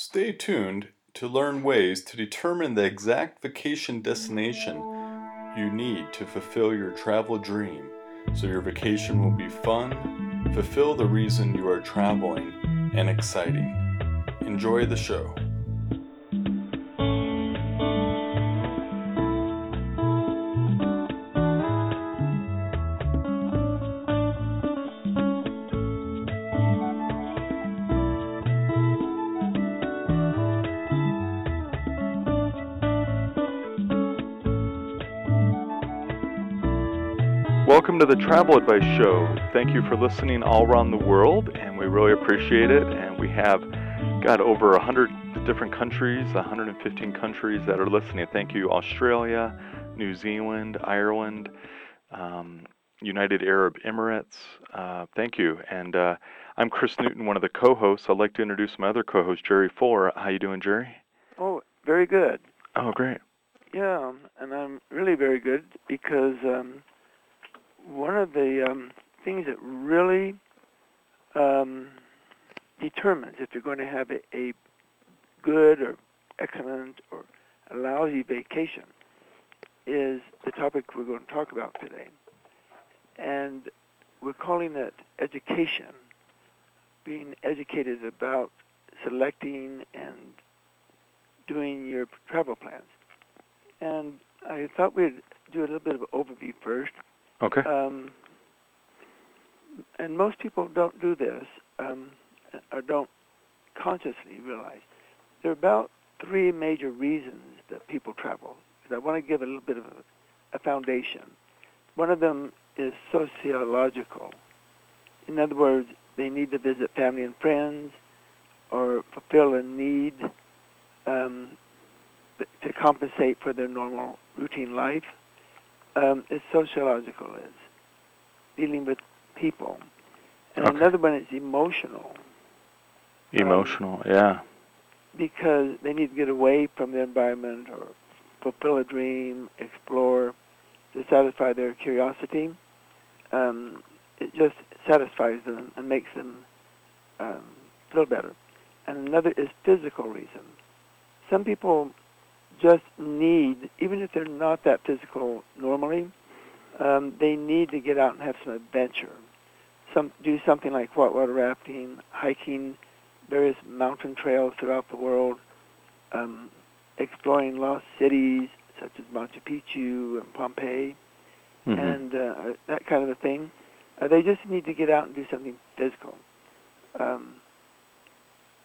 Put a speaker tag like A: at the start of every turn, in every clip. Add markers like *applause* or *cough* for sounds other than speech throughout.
A: Stay tuned to learn ways to determine the exact vacation destination you need to fulfill your travel dream so your vacation will be fun, fulfill the reason you are traveling, and exciting. Enjoy the show. Welcome to the Travel Advice Show. Thank you for listening all around the world, and we really appreciate it. And we have got over 100 different countries, 115 countries that are listening. Thank you, Australia, New Zealand, Ireland, um, United Arab Emirates. Uh, thank you. And uh, I'm Chris Newton, one of the co-hosts. I'd like to introduce my other co-host, Jerry Fuller. How you doing, Jerry?
B: Oh, very good.
A: Oh, great.
B: Yeah, and I'm really very good because um, one of the um, things that really um, determines if you're going to have a, a good or excellent or a lousy vacation is the topic we're going to talk about today. And we're calling it education, being educated about selecting and doing your travel plans. And I thought we'd do a little bit of an overview first
A: Okay.
B: um, and most people don't do this um, or don't consciously realize there are about three major reasons that people travel. And I want to give a little bit of a, a foundation. One of them is sociological. In other words, they need to visit family and friends or fulfill a need um, to compensate for their normal routine life um, is sociological, is dealing with people. And
A: Okay.
B: another one is emotional
A: Emotional, yeah.
B: because they need to get away from the environment or fulfill a dream, explore, to satisfy their curiosity. Um, it just satisfies them and makes them um, feel better. And another is physical reason. Some people just need, even if they're not that physical normally, um, they need to get out and have some adventure. Some do something like whitewater rafting, hiking, various mountain trails throughout the world, um, exploring lost cities such as Machu Picchu and Pompeii,
A: Mhm.
B: and uh, that kind of a thing. Uh, they just need to get out and do something physical. Um,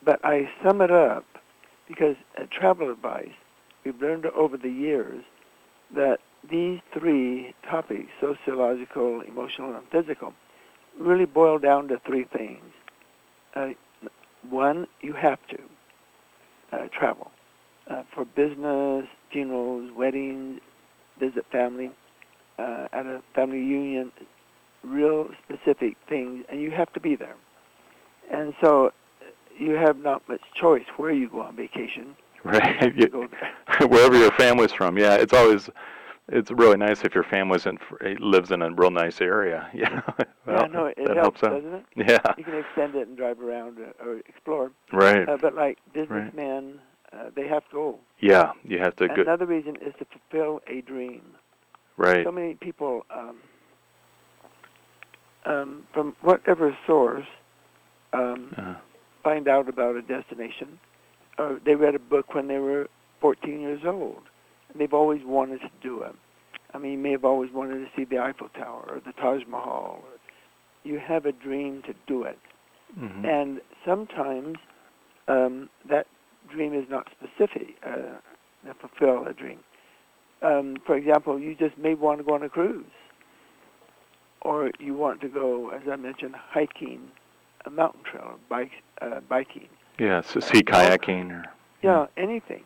B: but I sum it up because at Travel Advice, we've learned over the years that these three topics, sociological, emotional, and physical, really boil down to three things. Uh, one, you have to uh, travel uh, for business, funerals, weddings, visit family, uh, at a family reunion, real specific things, and you have to be there. And so uh, you have not much choice where you go on vacation.
A: Right. *laughs*
B: You.
A: Wherever your family's from, yeah. It's always, it's really nice if your family's in, lives in a real nice area. *laughs* Yeah.
B: yeah, no, it
A: that
B: helps, doesn't it?
A: Yeah.
B: You can extend it and drive around uh, or explore.
A: Right.
B: Uh, but like businessmen, uh, they have to go.
A: Yeah. You have to go.
B: Another reason is to fulfill a dream.
A: Right.
B: So many people, um, um, from whatever source, um,
A: Uh,
B: find out about a destination, or they read a book when they were 14 years old, and they've always wanted to do it. I mean, you may have always wanted to see the Eiffel Tower or the Taj Mahal. Or you have a dream to do it,
A: mhm.
B: and sometimes um, that dream is not specific. Uh, to fulfill a dream. Um, for example, you just may want to go on a cruise, or you want to go, as I mentioned, hiking, a mountain trail, bike, uh, biking.
A: Yeah. So sea kayaking or.
B: Yeah, anything.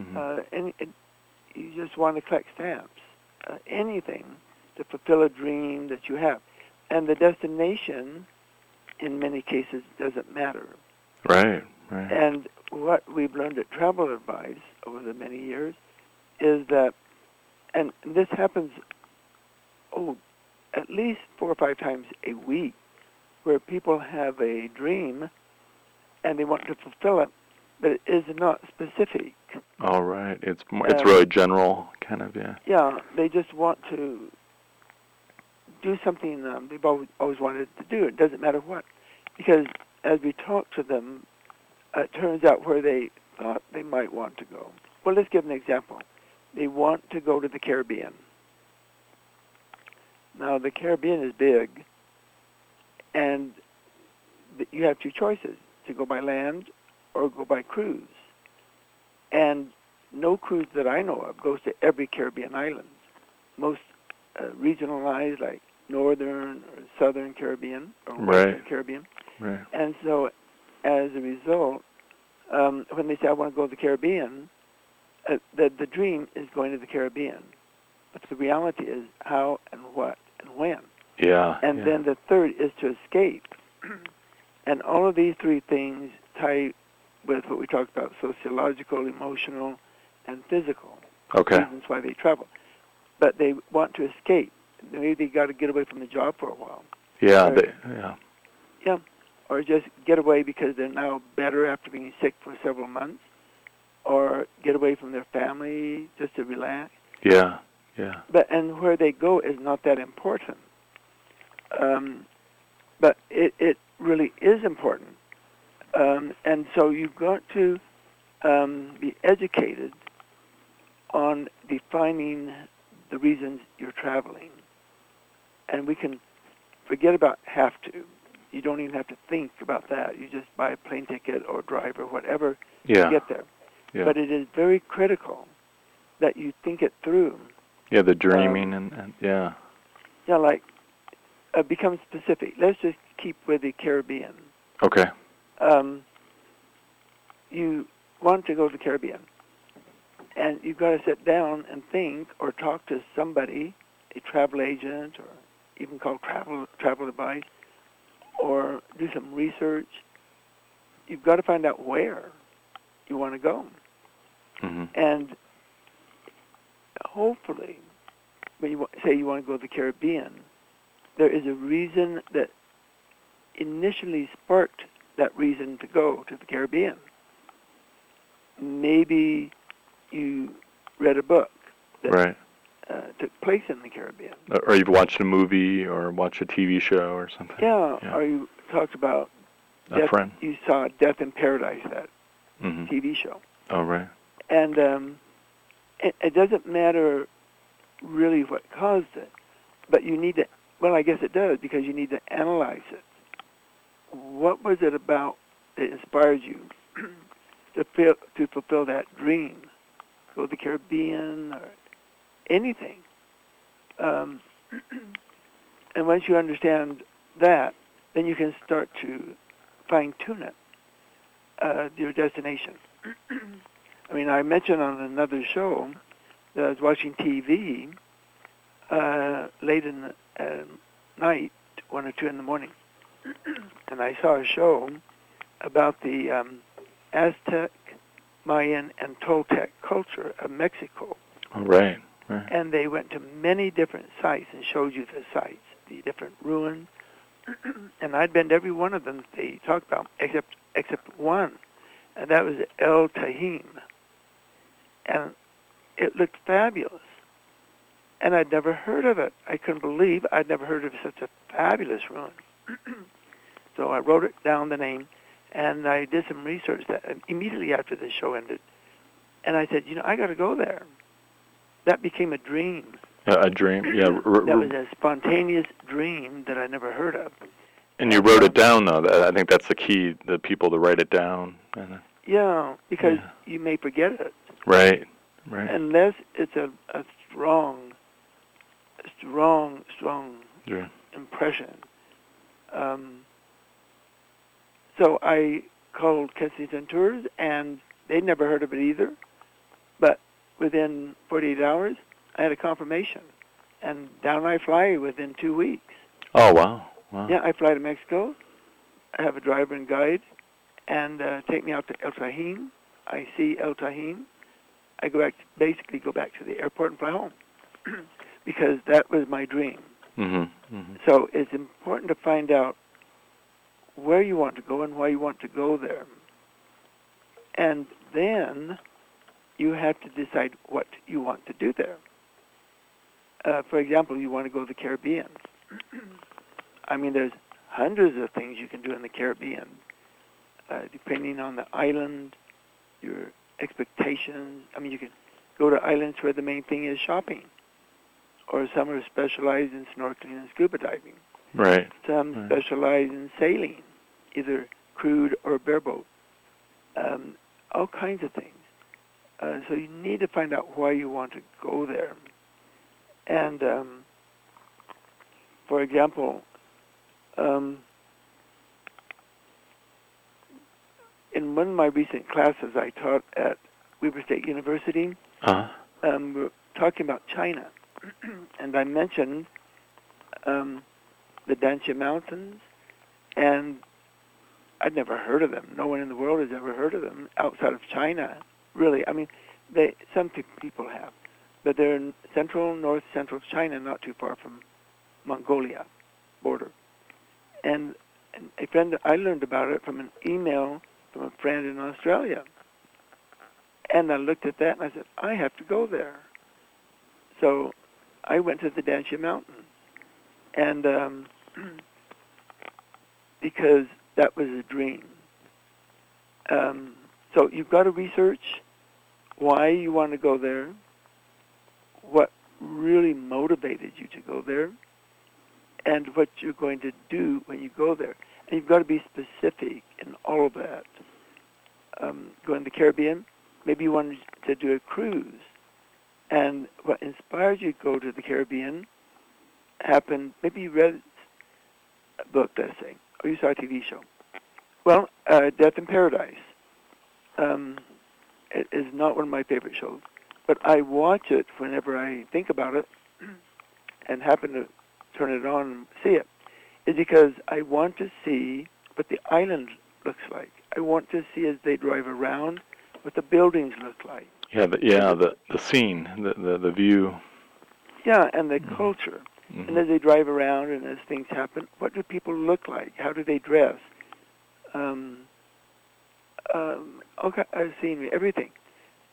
A: Mhm.
B: Uh, any, you just want to collect stamps. Uh, anything to fulfill a dream that you have, and the destination, in many cases, doesn't matter.
A: Right. Right.
B: And what we've learned at Travel Advice over the many years is that, and this happens, oh, at least four or five times a week, where people have a dream and they want to fulfill it, but it is not specific.
A: All right. It's more, it's
B: Um,
A: really general, kind of. Yeah.
B: Yeah, they just want to do something um, they've always, always wanted to do. It doesn't matter what, because as we talk to them, uh, it turns out where they thought they might want to go. Well, let's give an example. They want to go to the Caribbean. Now, the Caribbean is big, and you have two choices: to go by land or go by cruise. And no cruise that I know of goes to every Caribbean island. Most uh, regionalized, like Northern or Southern Caribbean or Western
A: Right.
B: Caribbean.
A: Right.
B: And so, as a result, um, when they say I want to go to the Caribbean, uh, the the dream is going to the Caribbean, but the reality is how and what and when.
A: Yeah.
B: And
A: yeah.
B: then the third is to escape. *clears throat* and all of these three things tie with what we talked about: sociological, emotional, and physical
A: Okay.
B: reasons why they travel. But they want to escape. Maybe they got to get away from the job for a while.
A: Yeah.
B: Right.
A: They, yeah.
B: or just get away because they're now better after being sick for several months, or get away from their family just to relax.
A: Yeah. Yeah.
B: But and where they go is not that important. Um, but it it really is important, um, and so you've got to um, be educated on defining the reasons you're traveling, and we can forget about have to. You don't even have to think about that. You just buy a plane ticket or drive or whatever
A: Yeah.
B: to get there.
A: yeah.
B: But it is very critical that you think it through.
A: yeah. The dreaming and, and yeah.
B: Yeah, like uh, become specific. Let's just keep with the Caribbean.
A: Okay.
B: Um, you want to go to the Caribbean, and you've got to sit down and think, or talk to somebody, a travel agent, or even call travel travel advice, or do some research. You've got to find out where you want to go,
A: hmm
B: and hopefully, when you say you want to go to the Caribbean, there is a reason that initially sparked that reason to go to the Caribbean. Maybe you read a book that
A: Right.
B: uh, took place in the Caribbean.
A: Or you've watched a movie or watched a TV show or something.
B: Yeah,
A: Yeah.
B: or you talked about
A: A
B: Death,
A: friend.
B: you saw Death in Paradise, that
A: hmm
B: TV show.
A: Oh, right.
B: And um, it, it doesn't matter really what caused it, but you need to, well, I guess it does, because you need to analyze it. What was it about that inspired you *clears throat* to, feel, to fulfill that dream? Go to the Caribbean or anything. Um, *clears throat* and once you understand that, then you can start to fine tune it, uh, your destination. *clears throat* I mean, I mentioned on another show that I was watching TV uh, late in the night, one or two in the morning, *clears throat* and I saw a show about the um, Aztec, Mayan, and Toltec culture of Mexico,
A: Oh, right. Right.
B: and they went to many different sites and showed you the sites, the different ruins, *clears throat* and I'd been to every one of them they talked about, except except one, and that was El Tajín, and it looked fabulous, and I'd never heard of it. I couldn't believe I'd never heard of such a fabulous ruin. *clears throat* so I wrote it down the name, and I did some research that immediately after the show ended, and I said, you know, I got to go there. That became a dream.
A: Yeah, a dream. Yeah. r- r-
B: That was a spontaneous dream that I never heard of.
A: and you wrote it down though. I think that's the key. The people to write it down. Uh,
B: yeah, because
A: Yeah.
B: you may forget it
A: right. Right.
B: unless it's a, a strong, strong, strong
A: yeah.
B: impression. Um, so I called Kensington Tours, and they'd never heard of it either. But within 48 hours, I had a confirmation, and down I fly within two weeks.
A: Oh wow. Wow.
B: Yeah, I fly to Mexico. I have a driver and guide, and uh, take me out to El Tajín. I see El Tajín. I go back, basically go back to the airport and fly home, *clears throat* because that was my dream.
A: Mhm. Mhm.
B: So it's important to find out where you want to go and why you want to go there. and then you have to decide what you want to do there. Uh, for example, you want to go to the Caribbean. *clears throat* I mean, there's hundreds of things you can do in the Caribbean, uh, depending on the island, your expectations. I mean, you can go to islands where the main thing is shopping, or some are specialized in snorkeling and scuba diving.
A: Right.
B: Some
A: Right.
B: specialize in sailing, either crewed or bareboat. Um, all kinds of things. Uh, so you need to find out why you want to go there. And um, for example, um, in one of my recent classes I taught at Weber State University,
A: Uh-huh.
B: um, we were talking about China, *clears throat* and I mentioned um, the Danxia Mountains, and I'd never heard of them. No one in the world has ever heard of them outside of China, really. I mean, they some people have, but they're in central, north central China, not too far from Mongolia border. And, and a friend, I learned about it from an email from a friend in Australia. And I looked at that and I said, I have to go there. So I went to the Danxia Mountain, And um, *clears throat* because that was a dream. Um, so you've got to research why you want to go there, what really motivated you to go there, and what you're going to do when you go there. And you've got to be specific in all of that. Um, going to the Caribbean, maybe you wanted to do a cruise. And what inspired you to go to the Caribbean happened, maybe you read a book, let's say, or you saw a TV show. Well, uh, Death in Paradise um, it is not one of my favorite shows, but I watch it whenever I think about it *clears throat* and happen to turn it on and see it, is because I want to see what the island looks like. I want to see as they drive around what the buildings look like.
A: Yeah, the, yeah, the the scene, the the, the view.
B: Yeah, and the
A: Mhm.
B: culture.
A: Mhm.
B: And as they drive around and as things happen, what do people look like? How do they dress? Um, um, okay, I've seen everything.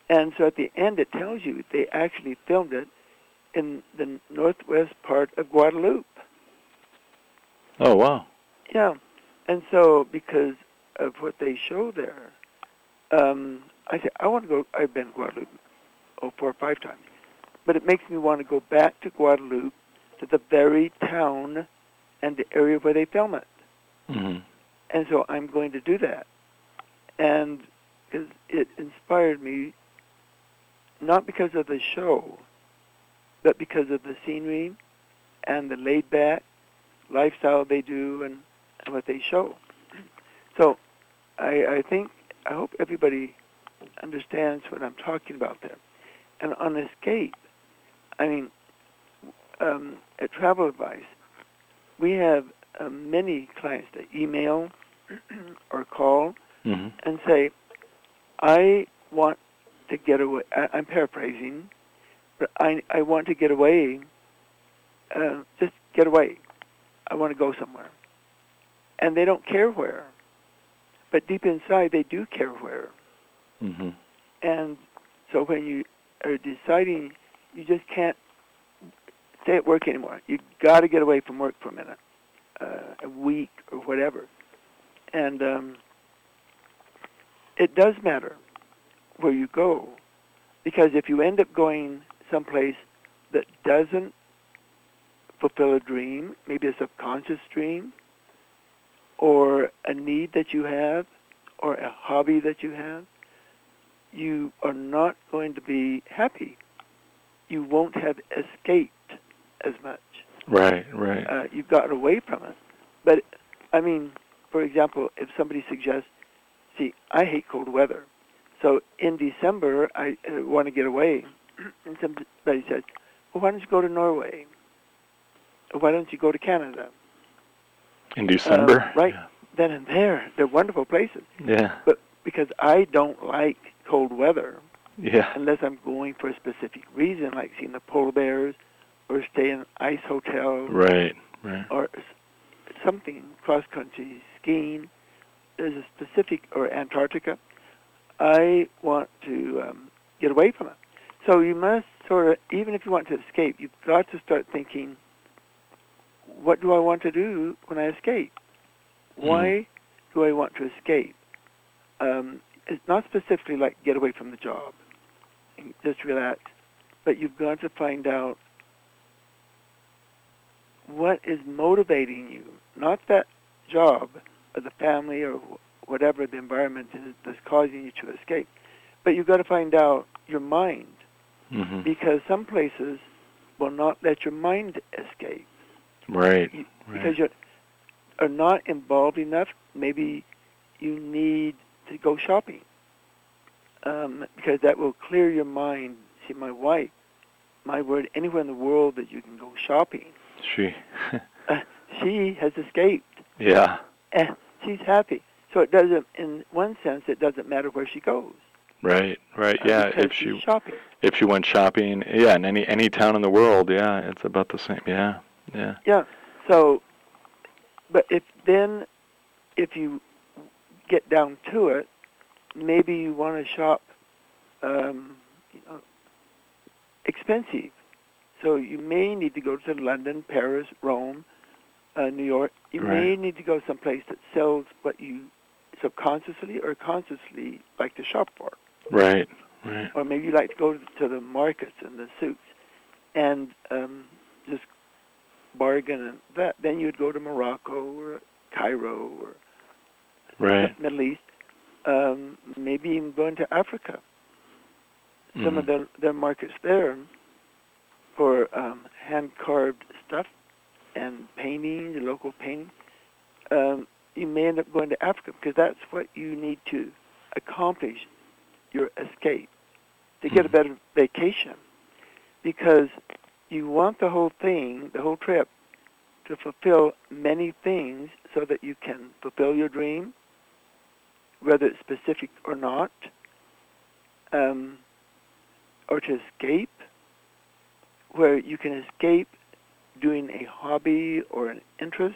B: And so at the end, it tells you they actually filmed it in the northwest part of Guadeloupe.
A: Oh wow.
B: Yeah. And so because of what they show there, um, I said, I want to go. I've been to Guadeloupe oh, four or five times. But it makes me want to go back to Guadeloupe to the very town and the area where they film it.
A: hmm
B: And so I'm going to do that. And 'cause it inspired me, not because of the show, but because of the scenery and the laid back lifestyle they do and, and what they show. So I, I think, I hope everybody understands what I'm talking about there. And on escape, I mean, um, at Travel Advice, we have uh, many clients that email *clears throat* or call
A: hmm
B: and say, I want to get away. I, I'm paraphrasing, but I, I want to get away. Uh, just get away. I want to go somewhere. And they don't care where. But deep inside, they do care where.
A: Hmm
B: And so when you are deciding, you just can't stay at work anymore. You got to get away from work for a minute, uh, a week or whatever. And um, it does matter where you go, because if you end up going someplace that doesn't fulfill a dream, maybe a subconscious dream, or a need that you have, or a hobby that you have, you are not going to be happy. You won't have escaped as much.
A: Right, right.
B: Uh, you've gotten away from it. But, I mean, for example, if somebody suggests, see, I hate cold weather. So in December, I uh, want to get away. *clears throat* And somebody says, well, why don't you go to Norway? Or why don't you go to Canada?
A: In December.
B: Uh, right. Then and there, they're wonderful places.
A: Yeah.
B: But because I don't like cold weather.
A: Yeah.
B: unless I'm going for a specific reason, like seeing the polar bears, or stay in an ice hotel,
A: Right. Right.
B: or something cross country skiing. There's a specific or Antarctica. I want to um, get away from it. So you must sort of, even if you want to escape, you've got to start thinking, what do I want to do when I escape? Why do I want to escape? Um, it's not specifically like get away from the job and just relax, but you've got to find out what is motivating you, not that job or the family or whatever the environment is that's causing you to escape, but you've got to find out your mind
A: hmm
B: because some places will not let your mind escape
A: Right.
B: you-
A: right.
B: because you are not involved enough. Maybe you need to go shopping um, because that will clear your mind. See, my wife, my word, anywhere in the world that you can go shopping,
A: She. *laughs*
B: she has escaped
A: yeah.
B: and she's happy. So it doesn't, in one sense, it doesn't matter where she goes.
A: Right. Right.
B: uh,
A: Yeah. If she
B: shopping.
A: if she went shopping, yeah, in any any town in the world, yeah, it's about the same. Yeah. Yeah.
B: Yeah. So, but if then, if you get down to it, maybe you want to shop um, you know, expensive. So you may need to go to London, Paris, Rome, uh, New York. You may need to go someplace that sells what you subconsciously or consciously like to shop for.
A: Right. Right.
B: Or maybe you like to go to the markets and the souks and um, just bargain and that. Then you'd go to Morocco or Cairo or
A: Right.
B: Middle East. Um, maybe even going to Africa. Some of
A: Mhm.
B: the their markets there for um, hand carved stuff and painting, local painting. Um, you may end up going to Africa because that's what you need to accomplish your escape to get a
A: Mhm.
B: better vacation because you want the whole thing, the whole trip, to fulfill many things so that you can fulfill your dream, whether it's specific or not, um, or to escape, where you can escape doing a hobby or an interest,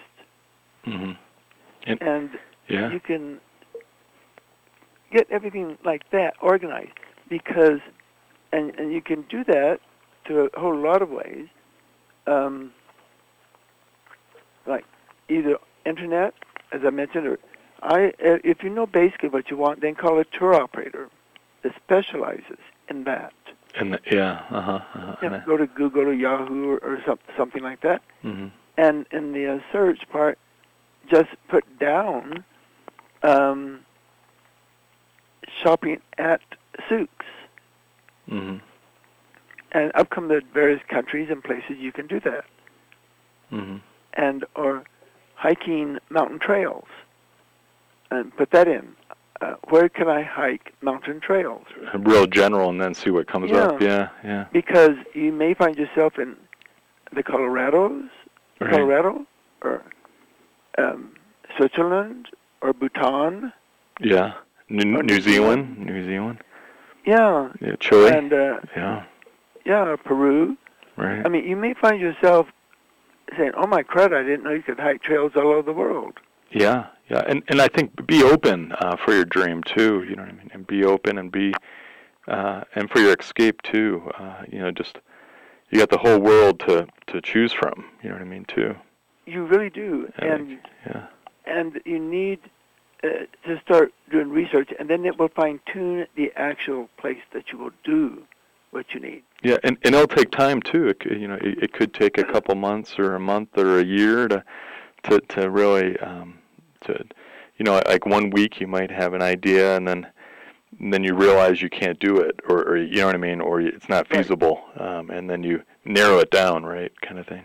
A: Mhm.
B: and
A: Yeah.
B: you can get everything like that organized because and and you can do that to a whole lot of ways um, like either internet as i mentioned or i uh, if you know basically what you want then call a tour operator that specializes in that
A: And the, yeah. Uh huh. Uh-huh.
B: you know, go to google or yahoo or, or some, something like that
A: Mm-hmm.
B: and in the uh, search part, just put down um, shopping at souks,
A: Mm-hmm.
B: and up come the various countries and places you can do that,
A: Mm-hmm.
B: and or hiking mountain trails, and put that in. Uh, where can I hike mountain trails?
A: Real general, and then see what comes up.
B: Yeah.
A: Yeah. Yeah.
B: Because you may find yourself in the Colorados,
A: Right.
B: Colorado, or um, Switzerland, or Bhutan.
A: Yeah. New,
B: Or
A: New
B: New
A: Zealand. New Zealand.
B: Yeah,
A: Yeah. Chile.
B: and uh,
A: yeah.
B: yeah, Peru.
A: Right.
B: I mean, you may find yourself saying, "Oh my crud! I didn't know you could hike trails all over the world."
A: Yeah, yeah, and and I think be open uh, for your dream too. You know what I mean, and be open and be, uh, and for your escape too. Uh, you know, just you got the whole world to to choose from. You know what I mean too.
B: You really do,
A: Yeah,
B: and
A: Yeah.
B: and you need uh, to start doing research, and then it will fine tune the actual place that you will do what you need.
A: Yeah, and and it'll take time too. It you know, it, it could take a couple months or a month or a year to to to really um, to you know like one week you might have an idea and then and then you realize you can't do it or, or you know what I mean or it's not
B: Right.
A: feasible um, and then you narrow it down right kind of thing.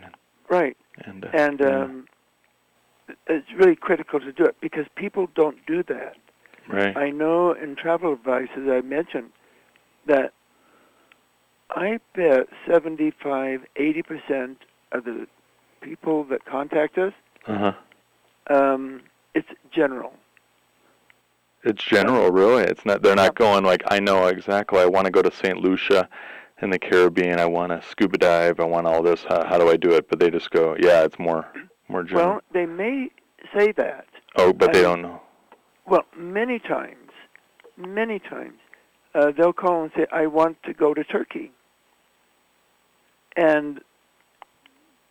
B: Right,
A: and uh,
B: and
A: yeah,
B: um, it's really critical to do it because people don't do that.
A: right.
B: I know in travel advice, as I mentioned, that I bet 75, 80% of the people that contact us,
A: uh huh
B: um, general.
A: it's general really. It's not they're not going like I know exactly. I want to go to St Lucia in the Caribbean. I want to scuba dive. I want all this. How, how do I do it? But they just go yeah it's more more general.
B: Well, they may say that.
A: oh but
B: I
A: they
B: mean-
A: don't know.
B: Well, many times many times. Uh, they'll call and say, "I want to go to Turkey," and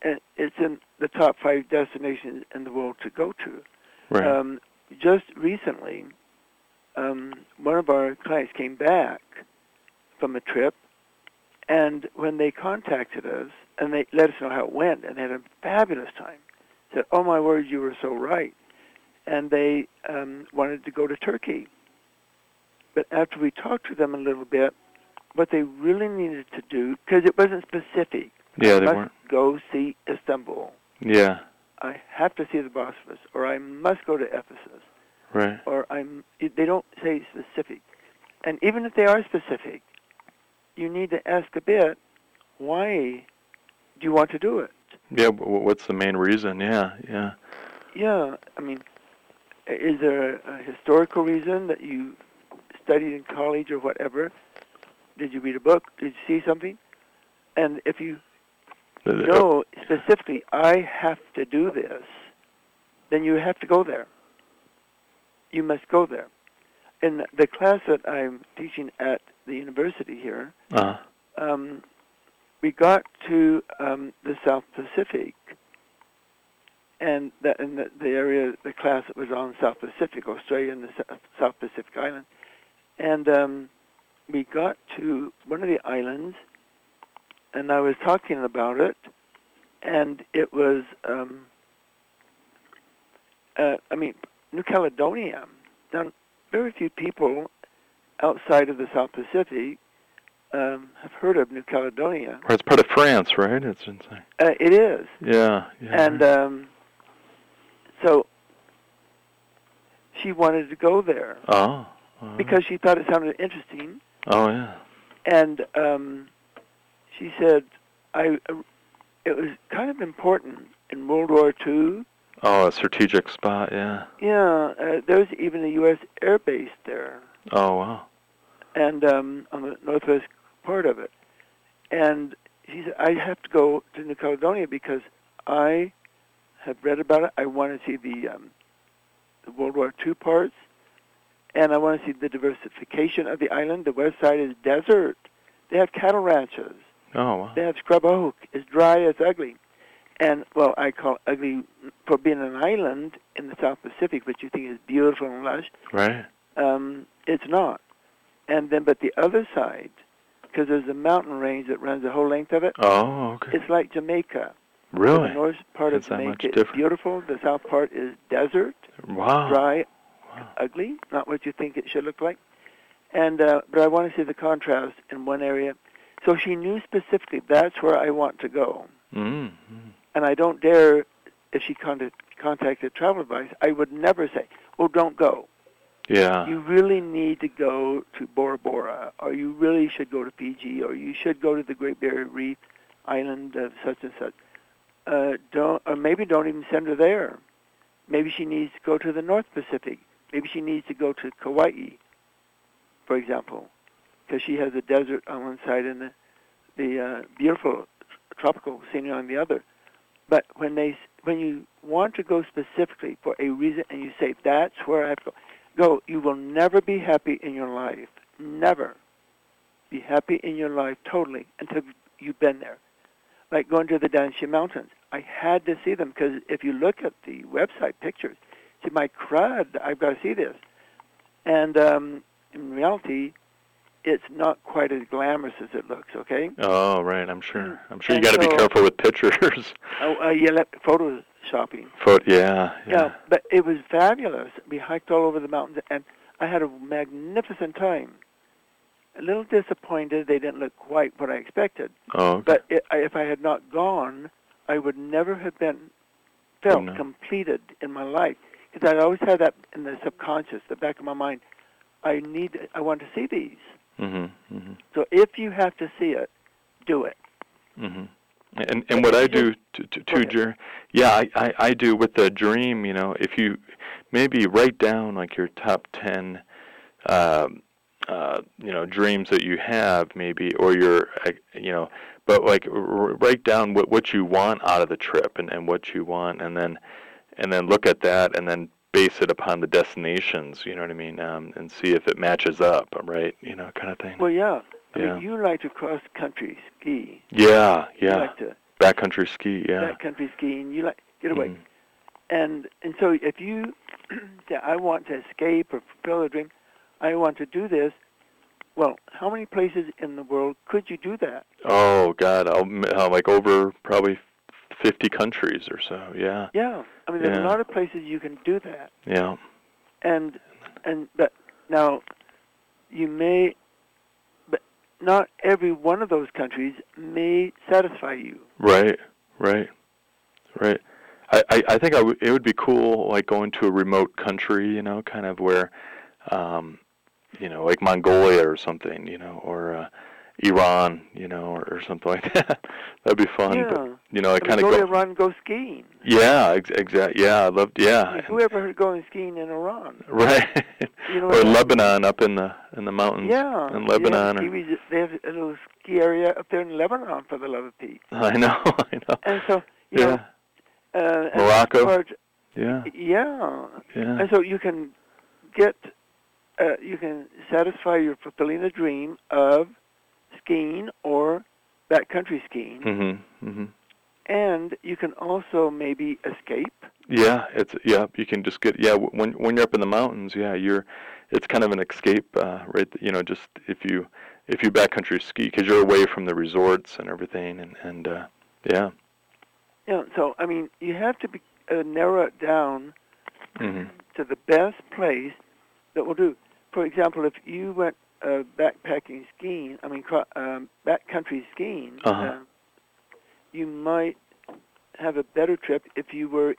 B: and it's in the top five destinations in the world to go to.
A: Right.
B: Um, just recently, um, one of our clients came back from a trip, and when they contacted us and they let us know how it went, and they had a fabulous time, said, "Oh my word, you were so right," and they um, wanted to go to Turkey. But after we talked to them a little bit, what they really needed to do, because it wasn't specific,
A: yeah, they
B: must
A: weren't.
B: go see Istanbul.
A: Yeah.
B: I have to see the Bosphorus, or I must go to Ephesus,
A: Right.
B: or I'm. They don't say specific, and even if they are specific, you need to ask a bit. Why do you want to do it?
A: Yeah. What's the main reason? Yeah. Yeah.
B: Yeah, I mean, is there a, a historical reason that you studied in college or whatever? Did you read a book? Did you see something? And if you
A: The- the-
B: specifically, I have to do this, then you have to go there. You must go there. In the class that I'm teaching at the university here,
A: Uh,
B: um, we got to um, the South Pacific, and that in the, the area, the class that was on South Pacific, Australia and the South Pacific Island, and um, we got to one of the islands, and I was talking about it, and it was, um, uh, I mean, New Caledonia. Now, very few people outside of the South Pacific um, have heard of New Caledonia.
A: or it's part of France, right? It's insane.
B: Uh, it is,
A: Yeah. Yeah.
B: and um, so she wanted to go there
A: oh. oh.
B: because she thought it sounded interesting,
A: Oh yeah.
B: and um, she said, "I." It was kind of important in World War II.
A: Oh, a strategic spot. Yeah.
B: Yeah, uh, there was even a U.S. air base there.
A: Oh wow.
B: and um, on the northwest part of it. And she said, I have to go to New Caledonia because I have read about it. I want to see the, um, the World War II parts, and I want to see the diversification of the island. The west side is desert. They have cattle ranches.
A: Oh wow.
B: They have scrub oak. It's dry. It's ugly. And, well, I call it ugly for being an island in the South Pacific, which you think is beautiful and lush
A: Right.
B: um, it's not. And then, but the other side, because there's a mountain range that runs the whole length of it,
A: Oh okay.
B: it's like Jamaica.
A: really?
B: The north part
A: It's
B: of Jamaica is beautiful. The south part is desert,
A: Wow.
B: dry,
A: Wow.
B: ugly, not what you think it should look like. And uh, but I want to see the contrast in one area. So she knew specifically that's where I want to go.
A: Mm. mm.
B: And I don't dare, if she contact, contacted travel advice, I would never say, "Oh, don't go."
A: Yeah.
B: you really need to go to Bora Bora, or you really should go to Fiji, or you should go to the Great Barrier Reef island of such and such. Uh, don't, or maybe don't even send her there. Maybe she needs to go to the North Pacific. Maybe she needs to go to Kauai, for example, because she has a desert on one side and the, the uh, beautiful tropical scenery on the other. But when they, when you want to go specifically for a reason, and you say that's where I have to go, go, you will never be happy in your life. Never be happy in your life totally until you've been there. Like going to the Danxia Mountains. I had to see them because if you look at the website pictures, see my crud, I've got to see this. And um, in reality, it's not quite as glamorous as it looks, okay?
A: Oh right. I'm sure. I'm sure you
B: And
A: got to be careful with pictures. *laughs*
B: Oh, uh, yeah, let- photo shopping.
A: Photo. Yeah.
B: Yeah,
A: Yeah.
B: but it was fabulous. We hiked all over the mountains, and I had a magnificent time. A little disappointed they didn't look quite what I expected,
A: Oh. Okay.
B: but it, I, if I had not gone, I would never have been felt
A: no.
B: completed in my life because I'd always had that in the subconscious, the back of my mind. I need, I want to see these.
A: Mhm. Mhm.
B: So if you have to see it, do it.
A: hmm And and what I do to, to, to yeah, I, I I do with the dream. You know, if you maybe write down like your top ten, um, uh, you know, dreams that you have, maybe, or your, uh, you know, but like write down what what you want out of the trip and and what you want, and then and then look at that, and then base it upon the destinations. You know what I mean? Um, and see if it matches up, right? You know, kind of thing.
B: Well, yeah. I
A: Yeah.
B: mean, you like to cross country ski.
A: yeah,
B: You
A: yeah.
B: like to
A: Backcountry ski. Yeah.
B: backcountry skiing. You like get away.
A: Mhm.
B: And and so if you *clears throat* say I want to escape or fulfill a dream, I want to do this. Well, how many places in the world could you do that?
A: Oh God, I'll, m- uh, like over probably 50 countries or so. Yeah.
B: Yeah, I mean, there's
A: Yeah.
B: a lot of places you can do that.
A: Yeah.
B: And and but now you may, but not every one of those countries may satisfy you.
A: Right. Right. Right. I, I, I think I w- it would be cool, like going to a remote country, you know, kind of where, um, you know, like Mongolia or something, you know, or uh, Iran, you know, or, or something like *laughs* that. That'd be fun.
B: yeah,
A: But, you know, I
B: I
A: kind of
B: go
A: go.
B: to Iran, and go skiing.
A: Yeah. Ex- exact. Yeah. I loved.
B: I
A: Yeah.
B: mean, who ever heard of going skiing in Iran? *laughs*
A: Right.
B: You know
A: or? Lebanon, up in the in the mountains.
B: Yeah,
A: In Lebanon.
B: Yeah,
A: or,
B: they have a little ski area up there in Lebanon, for the love of Pete. *laughs*
A: I know. I know.
B: And so, you
A: Yeah.
B: know, uh,
A: Morocco.
B: part-
A: Yeah.
B: yeah,
A: Yeah.
B: and so you can get, uh, you can satisfy your fulfilling the dream of skiing or backcountry skiing,
A: Mhm. Mhm.
B: and you can also maybe escape.
A: Yeah, it's yeah. You can just get yeah. When when you're up in the mountains, yeah, you're. It's kind of an escape, uh, right? You know, just if you if you backcountry ski because you're away from the resorts and everything, and and uh, yeah.
B: Yeah, so I mean, you have to be, uh, narrow it down
A: hmm
B: to the best place that will do. For example, if you went uh, backpacking skiing, I mean, um, backcountry skiing,
A: Uh-huh.
B: uh, you might have a better trip if you were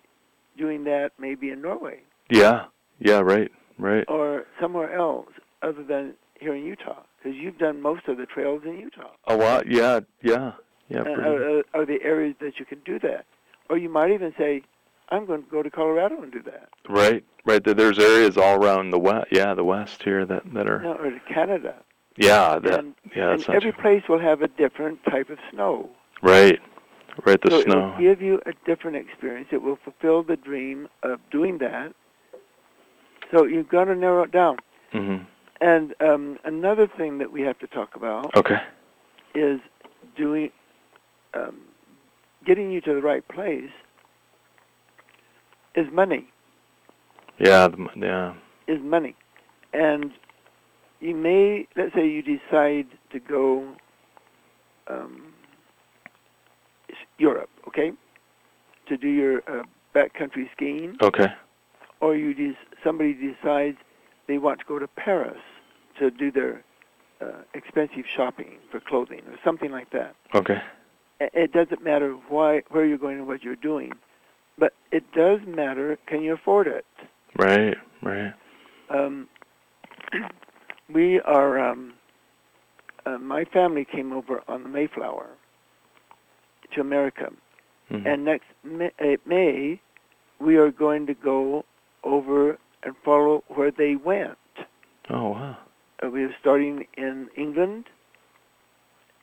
B: doing that maybe in Norway
A: Yeah. Yeah. Right. Right.
B: or somewhere else other than here in Utah, because you've done most of the trails in Utah.
A: A lot. Yeah. Yeah. Yeah.
B: Uh, are, are the areas that you can do that. Or you might even say, I'm going to go to Colorado and do that.
A: right. Right. There's areas all around the west. Yeah, the west here that that are.
B: No, or to Canada.
A: Yeah. That.
B: and
A: yeah.
B: and every place will have a different type of snow.
A: right. Right. The
B: so it
A: snow.
B: will give you a different experience. It will fulfill the dream of doing that. So you've got to narrow it down.
A: hmm
B: And um, another thing that we have to talk about
A: Okay.
B: is doing, um, getting you to the right place is money.
A: Yeah. The, yeah.
B: Is money, and you may let's say you decide to go um, Europe, okay, to do your uh, backcountry skiing.
A: Okay.
B: or you de- somebody decides they want to go to Paris to do their uh, expensive shopping for clothing or something like that.
A: Okay.
B: It doesn't matter why where you're going and what you're doing, but it does matter. Can you afford it?
A: Right. Right.
B: Um, *clears throat* we are. Um, uh, my family came over on the Mayflower to America,
A: Mhm.
B: and next May, uh, May we are going to go over and follow where they went.
A: Oh wow.
B: Uh, we are starting in England,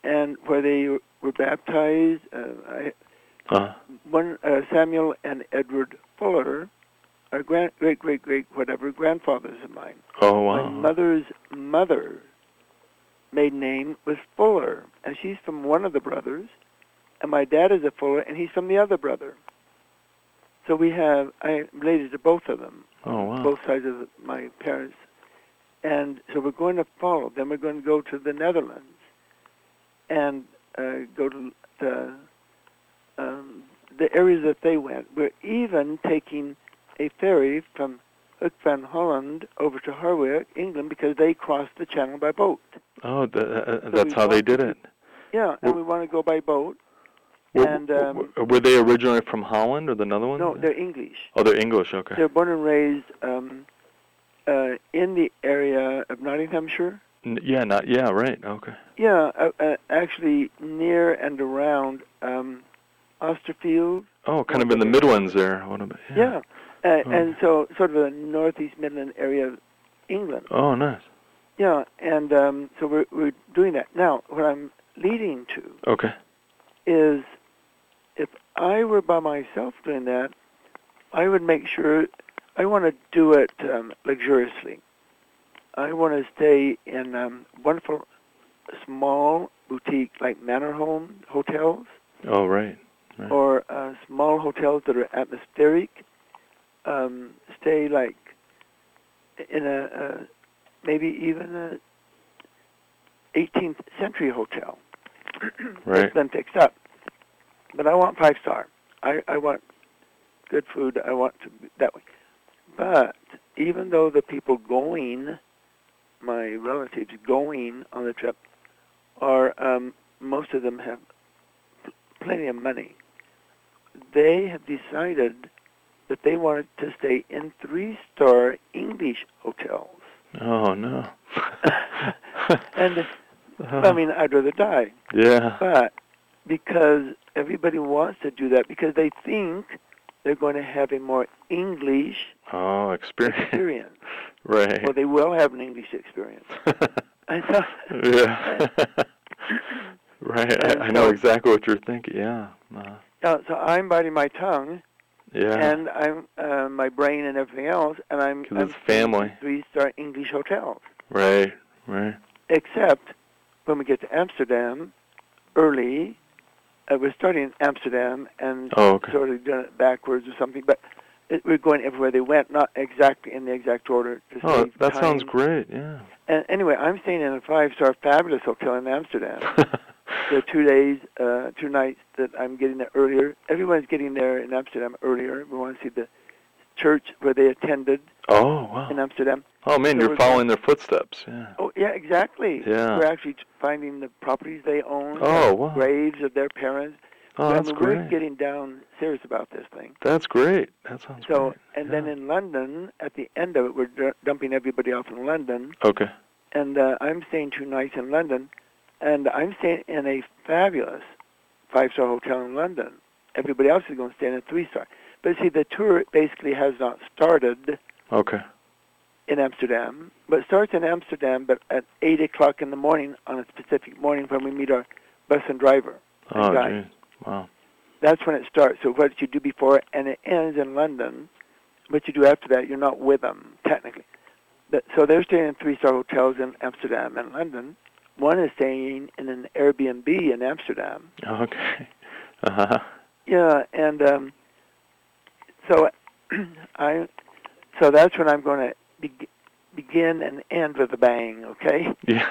B: and where they were baptized. Uh, I,
A: Uh,
B: one uh, Samuel and Edward Fuller, are grand, great, great, great, whatever grandfathers of mine.
A: oh wow.
B: My mother's mother maiden name was Fuller, and she's from one of the brothers, and my dad is a Fuller, and he's from the other brother. So we have I related to both of them,
A: Oh wow.
B: both sides of the, my parents, and so we're going to follow. Then we're going to go to the Netherlands, and uh, go to the um, the areas that they went. We're even taking a ferry from Hook van Holland over to Harwich, England, because they crossed the channel by boat.
A: Oh, th- uh,
B: So
A: that's how they did it.
B: Yeah, and we want to go by boat.
A: Were,
B: And, um,
A: were- were they originally from Holland or the Netherlands?
B: No, they're English.
A: oh, they're English. Okay.
B: They're born and raised um, uh, in the area of Nottinghamshire.
A: N- yeah, not yeah, right. Okay.
B: Yeah, uh, uh, actually near and around um, Austerfield.
A: Oh, kind of in the Midlands there. About?
B: Yeah, Uh,
A: Oh.
B: and so sort of the northeast Midland area of England.
A: Oh, nice.
B: Yeah, and um, so we're we're doing that now. What I'm leading to
A: Okay.
B: is if I were by myself doing that, I would make sure I want to do it um, luxuriously. I want to stay in um, wonderful small boutique like manor home hotels
A: Oh, right. Right.
B: or uh, small hotels that are atmospheric. Um, stay like in a, a maybe even a 18th century hotel. *clears throat*
A: Right.
B: That's been fixed up. But I want five star. I, I want good food. I want to be that way. But even though the people going, my relatives going on the trip, are um, most of them have pl- plenty of money. They have decided that they wanted to stay in three-star English hotels.
A: Oh no. *laughs*
B: and
A: Uh,
B: I mean, I'd rather die.
A: yeah.
B: But because everybody wants to do that because they think they're going to have a more English
A: Oh, experience.
B: experience. *laughs*
A: right.
B: Well, they will have an English experience. *laughs* I thought,
A: yeah. right. I, I know exactly what you're thinking. Yeah. Uh,
B: uh, so I'm biting my tongue
A: yeah.
B: and I'm uh, my brain and everything else, and I'm I'm
A: it's family.
B: three-star English hotels.
A: right. Right.
B: Except when we get to Amsterdam early, uh, we're starting in Amsterdam and
A: Oh, okay.
B: sort of done it backwards or something, but it, we're going everywhere they went, not exactly in the exact order. To
A: Oh, that sounds great. Yeah.
B: And anyway, I'm staying in a five-star fabulous hotel in Amsterdam. *laughs* the two days, uh, two nights that I'm getting there earlier. Everyone's getting there in Amsterdam earlier. We want to see the church where they attended
A: oh, wow.
B: in Amsterdam.
A: Oh man,
B: So
A: you're following their footsteps. Yeah.
B: Oh, yeah, exactly.
A: Yeah.
B: We're actually finding the properties they own,
A: Oh, wow.
B: graves of their parents.
A: Oh,
B: I
A: that's
B: mean,
A: great.
B: We're getting down serious about this thing.
A: That's great. That sounds
B: So,
A: great.
B: and then in London, at the end of it, we're d- dumping everybody off in London,
A: Okay.
B: and uh, I'm staying two nights in London, and I'm staying in a fabulous five-star hotel in London. Everybody else is going to stay in a three-star. But see, the tour basically has not started
A: Okay.
B: in Amsterdam, but starts in Amsterdam, but at 8 o'clock in the morning on a specific morning when we meet our bus and driver.
A: Oh,
B: guy.
A: Wow.
B: That's when it starts. So what you do before, and it ends in London. What you do after that, you're not with them technically. But, so they're staying in three-star hotels in Amsterdam and London. One is staying in an Airbnb in Amsterdam.
A: Okay. *laughs* Uh huh.
B: Yeah, and um, so *clears throat* I, so that's when I'm going to be, begin and end with a bang. Okay. *laughs*
A: Yeah.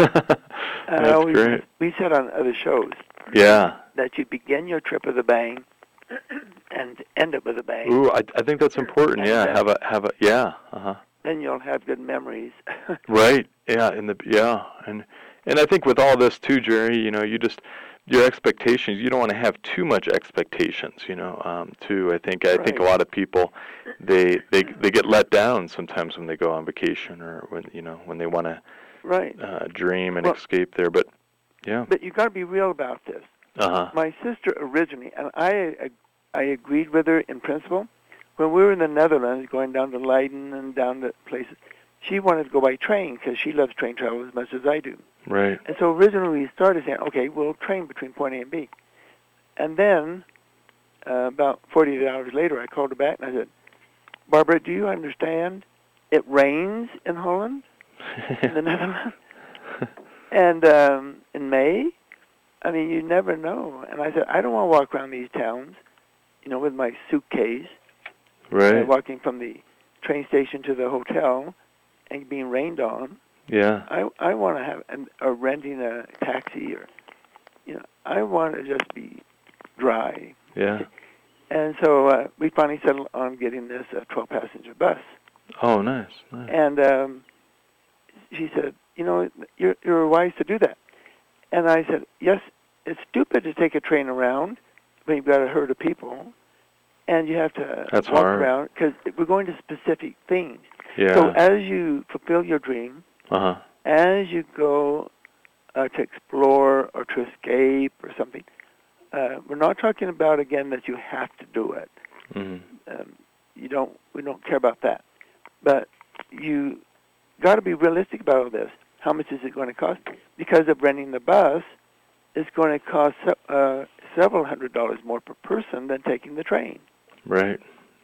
B: And
A: That's
B: always,
A: great.
B: We said on other shows
A: Yeah.
B: that you begin your trip with a bang *clears throat* and end it with a bang.
A: Ooh, I I think that's important. Yeah.
B: uh,
A: Have a have a yeah. Uh huh.
B: Then you'll have good memories. *laughs*
A: Right. Yeah. In the yeah, and and I think with all this too, Jerry, you know, you just your expectations. You don't want to have too much expectations. You know, um, too. I think I think a lot of people they they they get let down sometimes when they go on vacation or when you know when they want to
B: right.
A: uh, dream and
B: Well-
A: escape there. But yeah.
B: But you got to be real about this.
A: Uh huh.
B: My sister originally, and I, I agreed with her in principle. When we were in the Netherlands, going down to Leiden and down to places, she wanted to go by train because she loves train travel as much as I do.
A: Right.
B: And so originally we started saying, okay, we'll train between point A and B. And then, uh, about 48 hours later, I called her back and I said, Barbara, do you understand? It rains in Holland, in the *laughs* Netherlands, and um, in May. I mean, you never know. And I said, I don't want to walk around these towns, you know, with my suitcase,
A: right.
B: walking from the train station to the hotel and being rained on.
A: Yeah.
B: I I want to have and or renting a taxi or you know I want to just be dry.
A: Yeah. *laughs*
B: And so uh, we finally settled on getting this uh, 12 passenger bus.
A: Oh, nice. nice.
B: And um, she said, you know, you're you're wise to do that. And I said, yes, it's stupid to take a train around when you've got a herd of people, and you have to
A: That's
B: walk
A: hard.
B: around because we're going to specific things.
A: Yeah.
B: So as you fulfill your dream,
A: uh huh.
B: as you go uh, to explore or to escape or something, uh, we're not talking about again that you have to do it.
A: Mm-hmm.
B: Um, you don't. We don't care about that. But you got to be realistic about all this. How much is it going to cost? Because of renting the bus, it's going to cost uh, several hundred dollars more per person than taking the train.
A: Right.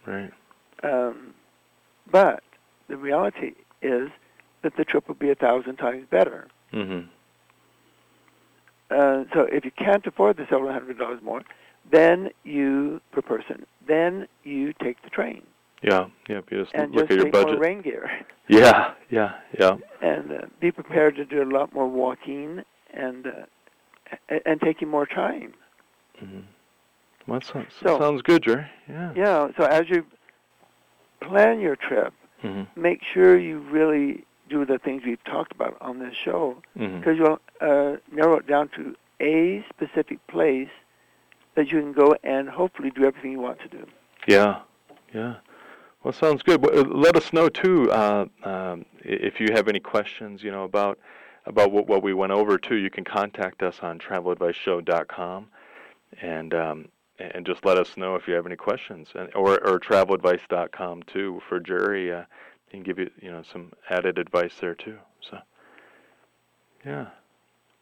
A: Right.
B: Um, But the reality is that the trip will be a thousand times better.
A: Mhm.
B: Uh, so if you can't afford the several hundred dollars more, then you per person, then you take the train
A: Yeah. Yeah. Just
B: and
A: look
B: just
A: at your
B: take more
A: budget.
B: rain gear *laughs*
A: Yeah. Yeah. Yeah.
B: and uh, be prepared to do a lot more walking and uh, and taking more time.
A: Mhm. Well, that sounds,
B: So-
A: sounds good, Jerry. Yeah.
B: Yeah. So as you plan your trip,
A: Mhm.
B: make sure you really do the things we've talked about on this show because you'll uh, narrow it down to a specific place that you can go and hopefully do everything you want to do.
A: Yeah, yeah. Well, sounds good. Uh, Let us know too uh, um, if you have any questions. You know about about what, what we went over too. You can contact us on traveladviceshow.com and um, and just let us know if you have any questions, and, or or traveladvice.com too for Jerry. Uh, he can give you you know some added advice there too. So yeah.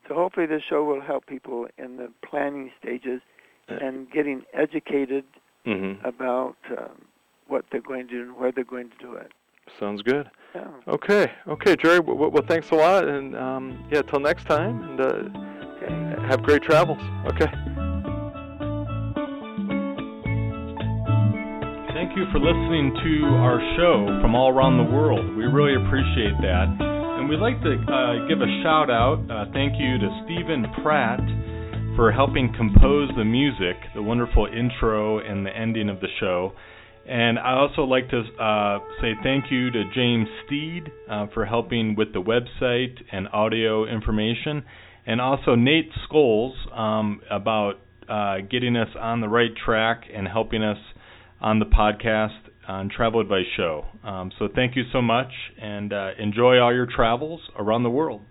B: So hopefully this show will help people in the planning stages
A: Uh,
B: and getting educated
A: hmm
B: about um, what they're going to do and where they're going to do it.
A: Sounds good.
B: Yeah.
A: Okay, okay, Jerry. Well, well thanks a lot, and um, yeah, till next time, and uh,
B: Okay.
A: have great travels. Okay. Thank you for listening to our show from all around the world. We really appreciate that. And we'd like to uh, give a shout out, uh, thank you to Stephen Pratt for helping compose the music, the wonderful intro and the ending of the show. And I also like to uh, say thank you to James Steed uh, for helping with the website and audio information, and also Nate Scholes um, about uh, getting us on the right track and helping us on the podcast on Travel Advice Show. Um, so thank you so much, and uh, enjoy all your travels around the world.